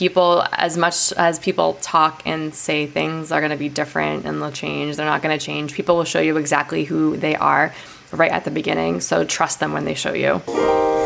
people, as much as people talk and say things are going to be different and they'll change, they're not going to change. People will show you exactly who they are right at the beginning. So trust them when they show you.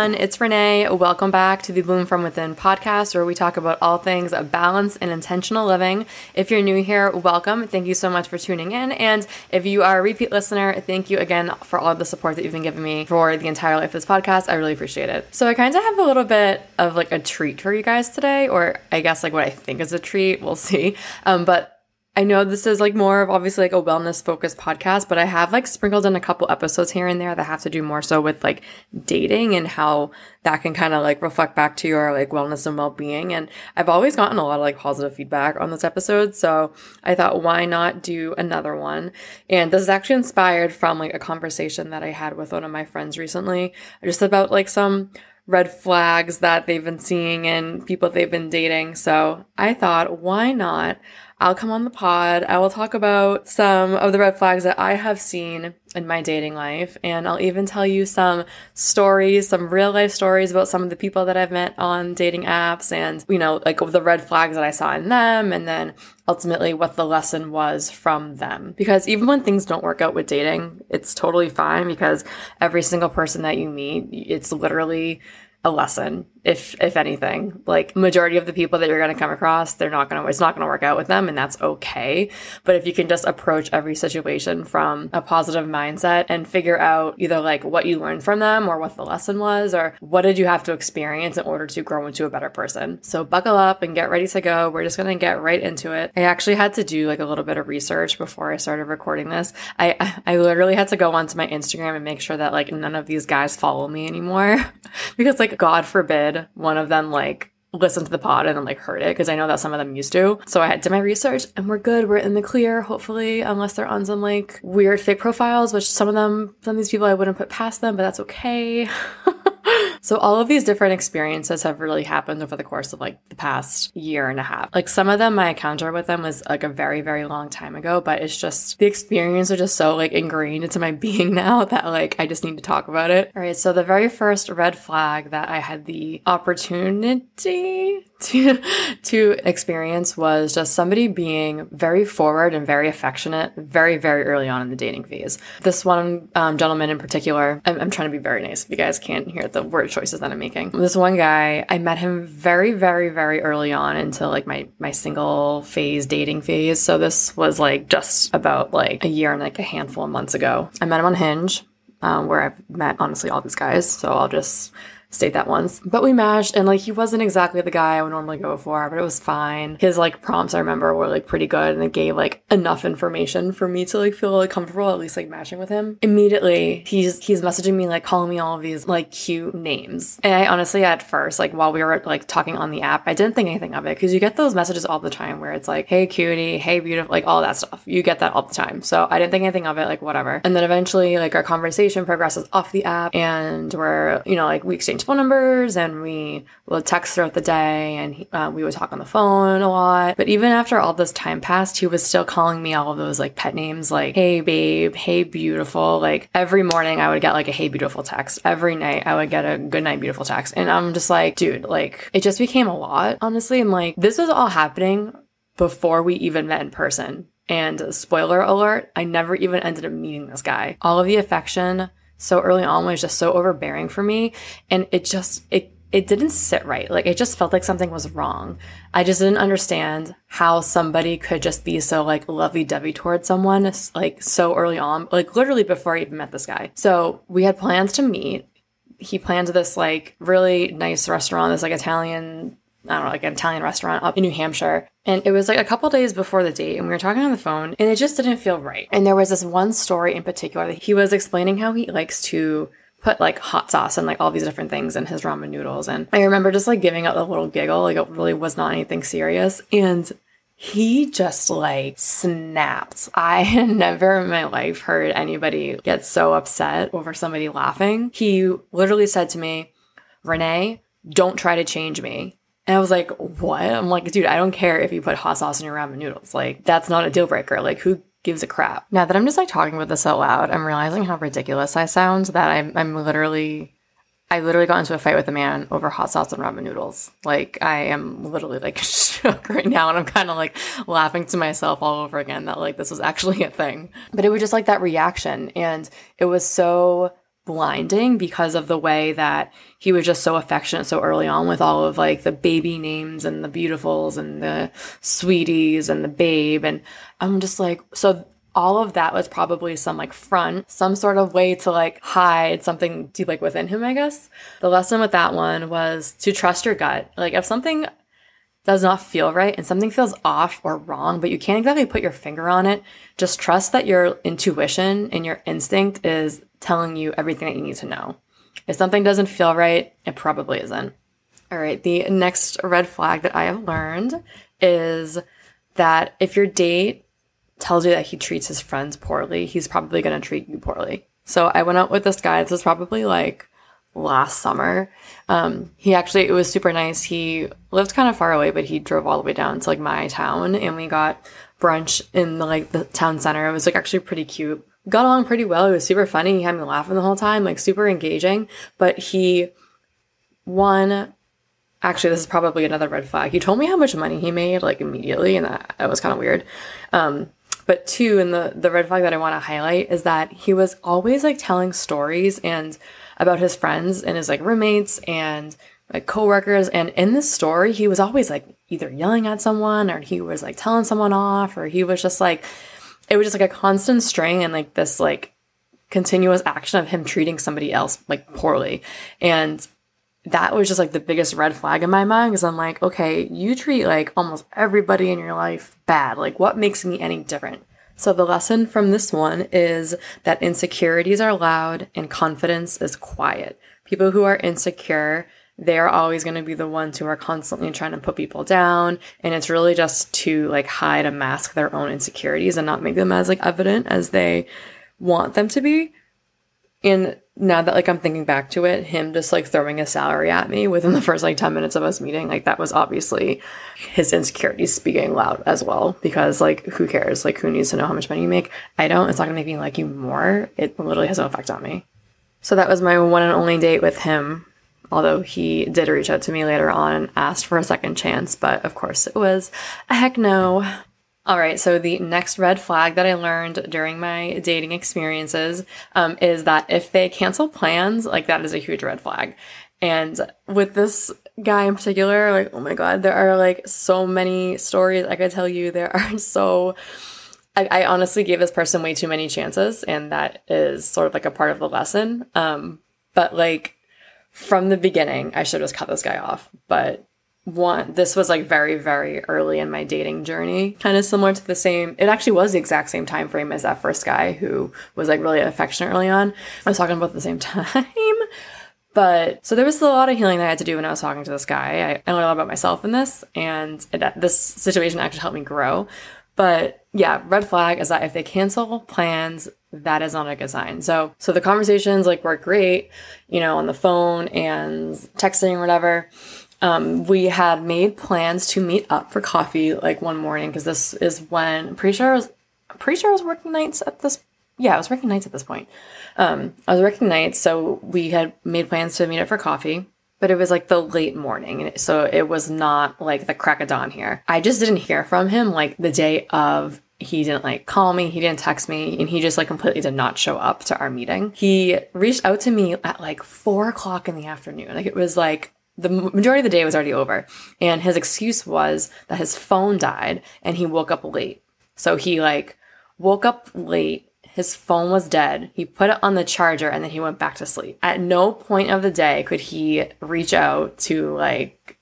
Everyone. It's Renee. Welcome back to the Bloom From Within podcast, where we talk about all things balance and intentional living. If you're new here, welcome. Thank you so much for tuning in. And if you are a repeat listener, thank you again for all the support that you've been giving me for the entire life of this podcast. I really appreciate it. So I kind of have a little bit of like a treat for you guys today, or I guess like what I think is a treat. We'll see. Um, but I know this is like more of obviously like a wellness focused podcast, but I have like sprinkled in a couple episodes here and there that have to do more so with like dating and how that can kind of like reflect back to your like wellness and well being. And I've always gotten a lot of like positive feedback on this episode. So I thought, why not do another one? And this is actually inspired from like a conversation that I had with one of my friends recently, just about like some red flags that they've been seeing in people they've been dating. So I thought, why not? I'll come on the pod. I will talk about some of the red flags that I have seen in my dating life. And I'll even tell you some stories, some real life stories about some of the people that I've met on dating apps and, you know, like the red flags that I saw in them. And then ultimately what the lesson was from them. Because even when things don't work out with dating, it's totally fine because every single person that you meet, it's literally a lesson if if anything like majority of the people that you're going to come across they're not going to it's not going to work out with them and that's okay. But if you can just approach every situation from a positive mindset and figure out either like what you learned from them or what the lesson was or what did you have to experience in order to grow into a better person. So buckle up and get ready to go. We're just going to get right into it. I actually had to do like a little bit of research before i started recording this. I i literally had to go onto my instagram and make sure that like none of these guys follow me anymore because like god forbid one of them like listen to the pod and then like heard it because I know that some of them used to. So I did my research and we're good. We're in the clear, hopefully, unless they're on some like weird fake profiles, which some of them, some of these people I wouldn't put past them, but that's okay. So all of these different experiences have really happened over the course of like the past year and a half. Like some of them, my encounter with them was like a very, very long time ago, but it's just the experience are just so like ingrained into my being now that like I just need to talk about it. All right. So the very first red flag that I had the opportunity to to experience was just somebody being very forward and very affectionate very very early on in the dating phase this one um, gentleman in particular I'm, I'm, trying to be very nice if you guys can't hear the word choices that i'm making. This one guy i met him very very very early on into like my my single phase dating phase. So this was like just about like a year and like a handful of months ago. I met him on hinge um, where i've met honestly all these guys. So i'll just state that once. But we matched and like he wasn't exactly the guy I would normally go for, but it was fine. His like prompts I remember were like pretty good and it gave like enough information for me to like feel like comfortable at least like matching with him. Immediately he's he's messaging me like calling me all of these like cute names. And I honestly at first like while we were like talking on the app, I didn't think anything of it because you get those messages all the time where it's like, "Hey cutie, hey beautiful," like all that stuff. You get that all the time. So I didn't think anything of it like whatever. And then eventually like our conversation progresses off the app and we're, you know, like we exchange phone numbers and we would text throughout the day and uh, we would talk on the phone a lot. But even after all this time passed, he was still calling me all of those like pet names like, hey babe, hey beautiful. Like every morning I would get like a hey beautiful text. Every night I would get a good night beautiful text. And I'm just like, dude, like it just became a lot. Honestly, I'm like, this was all happening before we even met in person. And spoiler alert, I never even ended up meeting this guy. All of the affection, so early on was just so overbearing for me. And it just, it, it didn't sit right. Like it just felt like something was wrong. I just didn't understand how somebody could just be so like lovey dovey towards someone like so early on, like literally before I even met this guy. So we had plans to meet. He planned this like really nice restaurant, this like Italian I don't know, like an Italian restaurant up in New Hampshire. And it was like a couple days before the date, and we were talking on the phone, and it just didn't feel right. And there was this one story in particular that he was explaining how he likes to put like hot sauce and like all these different things in his ramen noodles. And I remember just like giving out a little giggle, like it really was not anything serious. And he just like snapped. I had never in my life heard anybody get so upset over somebody laughing. He literally said to me, Renee, don't try to change me. And I was like, what? I'm like, dude, I don't care if you put hot sauce in your ramen noodles. Like, that's not a deal breaker. Like, who gives a crap? Now that I'm just like talking about this out loud, I'm realizing how ridiculous I sound that I'm, I'm literally, I literally got into a fight with a man over hot sauce and ramen noodles. Like, I am literally like shook right now. And I'm kind of like laughing to myself all over again that like this was actually a thing. But it was just like that reaction. And it was so blinding because of the way that he was just so affectionate so early on with all of like the baby names and the beautifuls and the sweeties and the babe. And i'm just like so all of that was probably some like front some sort of way to like hide something deep like within him i guess. The lesson with that one was to trust your gut. Like if something does not feel right and something feels off or wrong, but you can't exactly put your finger on it, just trust that your intuition and your instinct is telling you everything that you need to know. If something doesn't feel right, it probably isn't. All right, the next red flag that I have learned is that if your date tells you that he treats his friends poorly, he's probably going to treat you poorly. So I went out with this guy. This was probably like last summer. Um, he actually, it was super nice. He lived kind of far away, but he drove all the way down to like my town and we got brunch in the like the town center. It was like actually pretty cute. Got along pretty well. It was super funny. He had me laughing the whole time, like super engaging. But he, one, actually, this is probably another red flag. He told me how much money he made like immediately, and that, that was kind of weird. Um, but two, and the the red flag that I want to highlight is that he was always like telling stories and about his friends and his like roommates and like coworkers. And in this story, he was always like either yelling at someone or he was like telling someone off or he was just like, it was just like a constant string and like this like continuous action of him treating somebody else like poorly. And that was just like the biggest red flag in my mind because I'm like, okay, you treat like almost everybody in your life bad. Like, what makes me any different? So, the lesson from this one is that insecurities are loud and confidence is quiet. People who are insecure, they are always going to be the ones who are constantly trying to put people down. And it's really just to like hide and mask their own insecurities and not make them as like evident as they want them to be. And now that like I'm thinking back to it, him just like throwing a salary at me within the first like 10 minutes of us meeting, like that was obviously his insecurities speaking loud as well. Because like who cares? Like who needs to know how much money you make? I don't. It's not gonna make me like you more. It literally has no effect on me. So that was my one and only date with him. Although he did reach out to me later on and asked for a second chance, but of course it was a heck no. All right, so the next red flag that I learned during my dating experiences um, is that if they cancel plans, like that is a huge red flag. And with this guy in particular, like, oh my God, there are like so many stories I could tell you. There are so. I, I honestly gave this person way too many chances, and that is sort of like a part of the lesson. Um, but like from the beginning, I should have just cut this guy off. But one this was like very very early in my dating journey kind of similar to the same it actually was the exact same time frame as that first guy who was like really affectionate early on i was talking about the same time but so there was a lot of healing that i had to do when i was talking to this guy i, I learned a lot about myself in this and it, this situation actually helped me grow but yeah red flag is that if they cancel plans that is not a good sign so so the conversations like were great you know on the phone and texting or whatever um, we had made plans to meet up for coffee like one morning because this is when I'm pretty sure I was pretty sure I was working nights at this yeah I was working nights at this point. Um, I was working nights, so we had made plans to meet up for coffee. But it was like the late morning, so it was not like the crack of dawn here. I just didn't hear from him like the day of he didn't like call me, he didn't text me, and he just like completely did not show up to our meeting. He reached out to me at like four o'clock in the afternoon. Like it was like the majority of the day was already over. And his excuse was that his phone died and he woke up late. So he like woke up late. His phone was dead. He put it on the charger and then he went back to sleep. At no point of the day could he reach out to like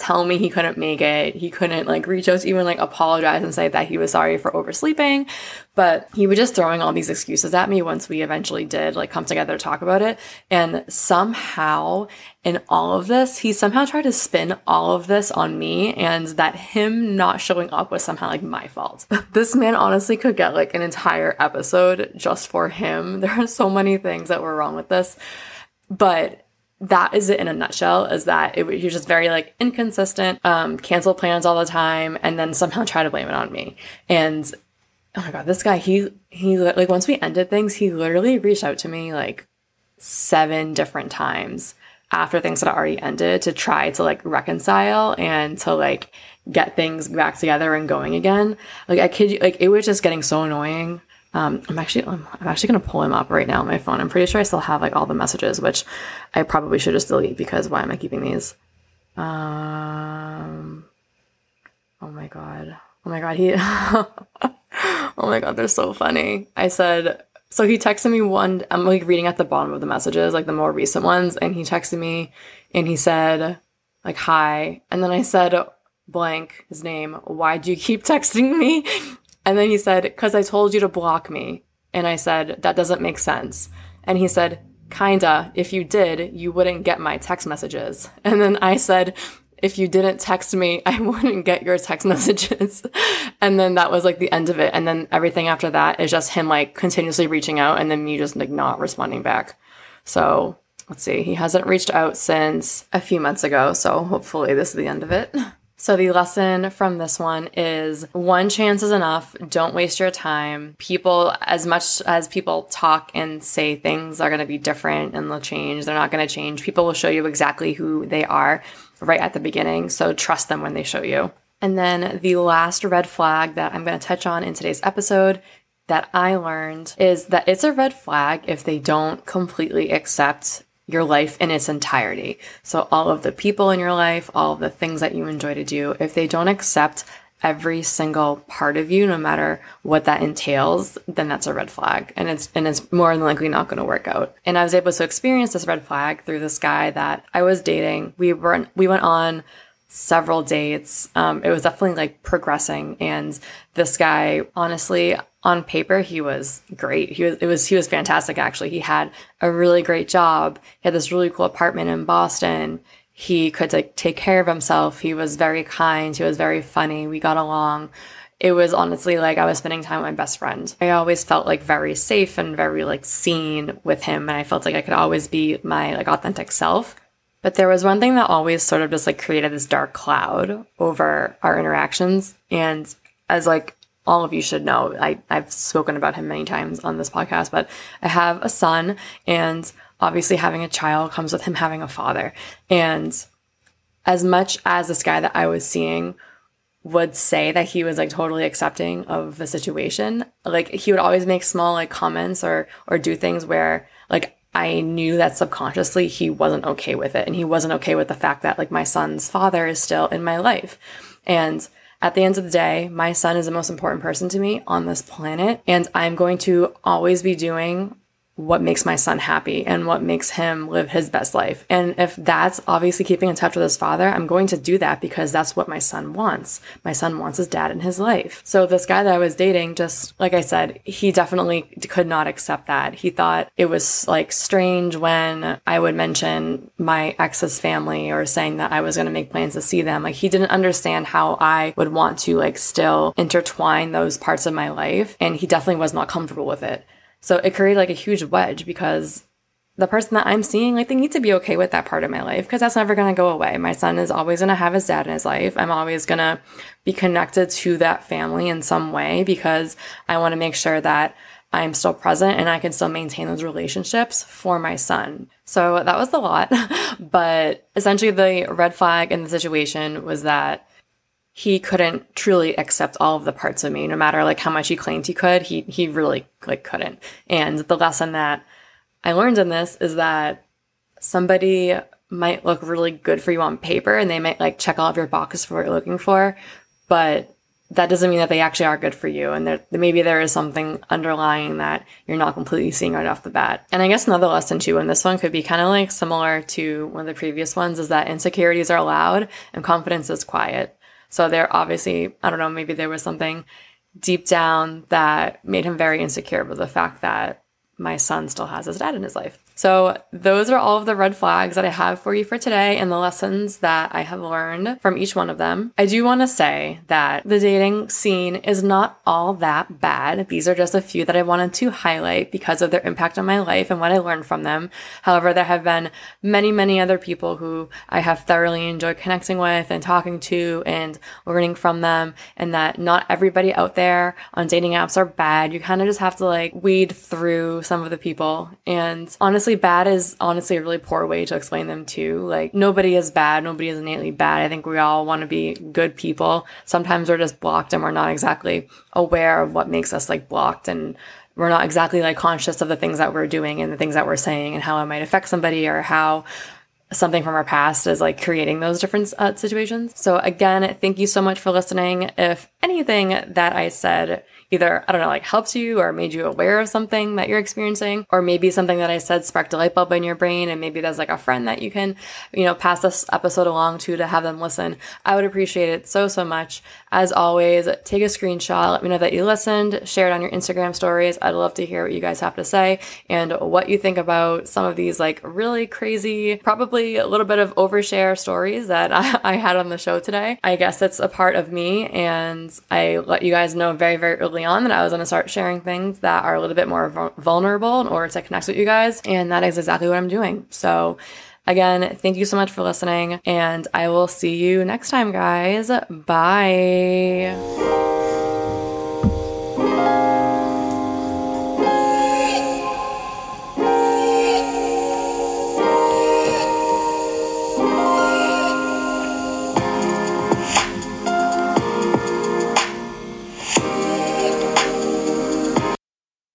tell me he couldn't make it. He couldn't like reach out to even like apologize and say that he was sorry for oversleeping. But he was just throwing all these excuses at me once we eventually did like come together to talk about it. And somehow in all of this, he somehow tried to spin all of this on me and that him not showing up was somehow like my fault. this man honestly could get like an entire episode just for him. There are so many things that were wrong with this. But that is it in a nutshell is that it, he was just very like inconsistent um cancel plans all the time and then somehow try to blame it on me. And oh my god this guy he he like once we ended things he literally reached out to me like seven different times after things had already ended to try to like reconcile and to like get things back together and going again. Like i kid you like it was just getting so annoying um, I'm actually I'm, actually gonna pull him up right now on my phone. I'm pretty sure I still have like all the messages, which I probably should just delete because why am I keeping these? Um, oh my god, oh my god, he, oh my god, they're so funny. I said so he texted me one. I'm like reading at the bottom of the messages, like the more recent ones, and he texted me and he said like hi, and then I said blank his name. Why'd you keep texting me? And then he said, Because I told you to block me. And I said, That doesn't make sense. And he said, Kinda. If you did, you wouldn't get my text messages. And then I said, if you didn't text me, I wouldn't get your text messages. and then that was like the end of it. And then everything after that is just him like continuously reaching out and then me just like not responding back. So let's see. He hasn't reached out since a few months ago. So hopefully this is the end of it. So the lesson from this one is one chance is enough. Don't waste your time. People, as much as people talk and say things are going to be different and they'll change, they're not going to change. People will show you exactly who they are right at the beginning. So trust them when they show you. And then the last red flag that I'm going to touch on in today's episode that I learned is that it's a red flag if they don't completely accept your life in its entirety. So, all of the people in your life, all of the things that you enjoy to do, if they don't accept every single part of you, no matter what that entails, then that's a red flag. And it's, and it's more than likely not going to work out. And I was able to experience this red flag through this guy that I was dating. We were, we went on several dates. Um, it was definitely like progressing. And this guy, honestly, on paper he was great. He was it was he was fantastic actually. He had a really great job. He had this really cool apartment in Boston. He could like take care of himself. He was very kind. He was very funny. We got along. It was honestly like I was spending time with my best friend. I always felt like very safe and very like seen with him and I felt like I could always be my like authentic self. But there was one thing that always sort of just like created this dark cloud over our interactions and as like all of you should know. I, I've spoken about him many times on this podcast, but I have a son, and obviously having a child comes with him having a father. And as much as this guy that I was seeing would say that he was like totally accepting of the situation, like he would always make small like comments or or do things where like I knew that subconsciously he wasn't okay with it and he wasn't okay with the fact that like my son's father is still in my life. And at the end of the day, my son is the most important person to me on this planet, and I'm going to always be doing what makes my son happy and what makes him live his best life. And if that's obviously keeping in touch with his father, I'm going to do that because that's what my son wants. My son wants his dad in his life. So this guy that I was dating, just like I said, he definitely could not accept that. He thought it was like strange when I would mention my ex's family or saying that I was going to make plans to see them. Like he didn't understand how I would want to like still intertwine those parts of my life. And he definitely was not comfortable with it. So it created like a huge wedge because the person that I'm seeing, like they need to be okay with that part of my life because that's never going to go away. My son is always going to have his dad in his life. I'm always going to be connected to that family in some way because I want to make sure that I'm still present and I can still maintain those relationships for my son. So that was a lot. but essentially, the red flag in the situation was that he couldn't truly accept all of the parts of me no matter like how much he claimed he could he he really like couldn't. And the lesson that i learned in this is that somebody might look really good for you on paper and they might like check all of your boxes for what you're looking for but that doesn't mean that they actually are good for you. And maybe there is something underlying that you're not completely seeing right off the bat. And i guess another lesson too in this one could be kind of like similar to one of the previous ones is that insecurities are loud and confidence is quiet so there obviously, I don't know, maybe there was something deep down that made him very insecure with the fact that my son still has his dad in his life. So, those are all of the red flags that I have for you for today and the lessons that I have learned from each one of them. I do want to say that the dating scene is not all that bad. These are just a few that I wanted to highlight because of their impact on my life and what I learned from them. However, there have been many, many other people who I have thoroughly enjoyed connecting with and talking to and learning from them, and that not everybody out there on dating apps are bad. You kind of just have to like weed through some of the people. And honestly, bad is honestly a really poor way to explain them too. Like, nobody is bad, nobody is innately bad. I think we all want to be good people. Sometimes we're just blocked and we're not exactly aware of what makes us like blocked and we're not exactly like conscious of the things that we're doing and the things that we're saying and how it might affect somebody or how something from our past is like creating those different uh, situations. So again, thank you so much for listening. If anything that I said either, I don't know, like helped you or made you aware of something that you're experiencing, or maybe something that I said sparked a light bulb in your brain, and maybe there's like a friend that you can, you know, pass this episode along to to have them listen. I would appreciate it so, so much. As always, take a screenshot, let me know that you listened, share it on your Instagram stories. I'd love to hear what you guys have to say and what you think about some of these like really crazy, probably a little bit of overshare stories that I, I had on the show today. I guess it's a part of me, and I let you guys know very, very early on that I was going to start sharing things that are a little bit more vulnerable in order to connect with you guys. And that is exactly what I'm doing. So, Again, thank you so much for listening, and I will see you next time, guys. Bye.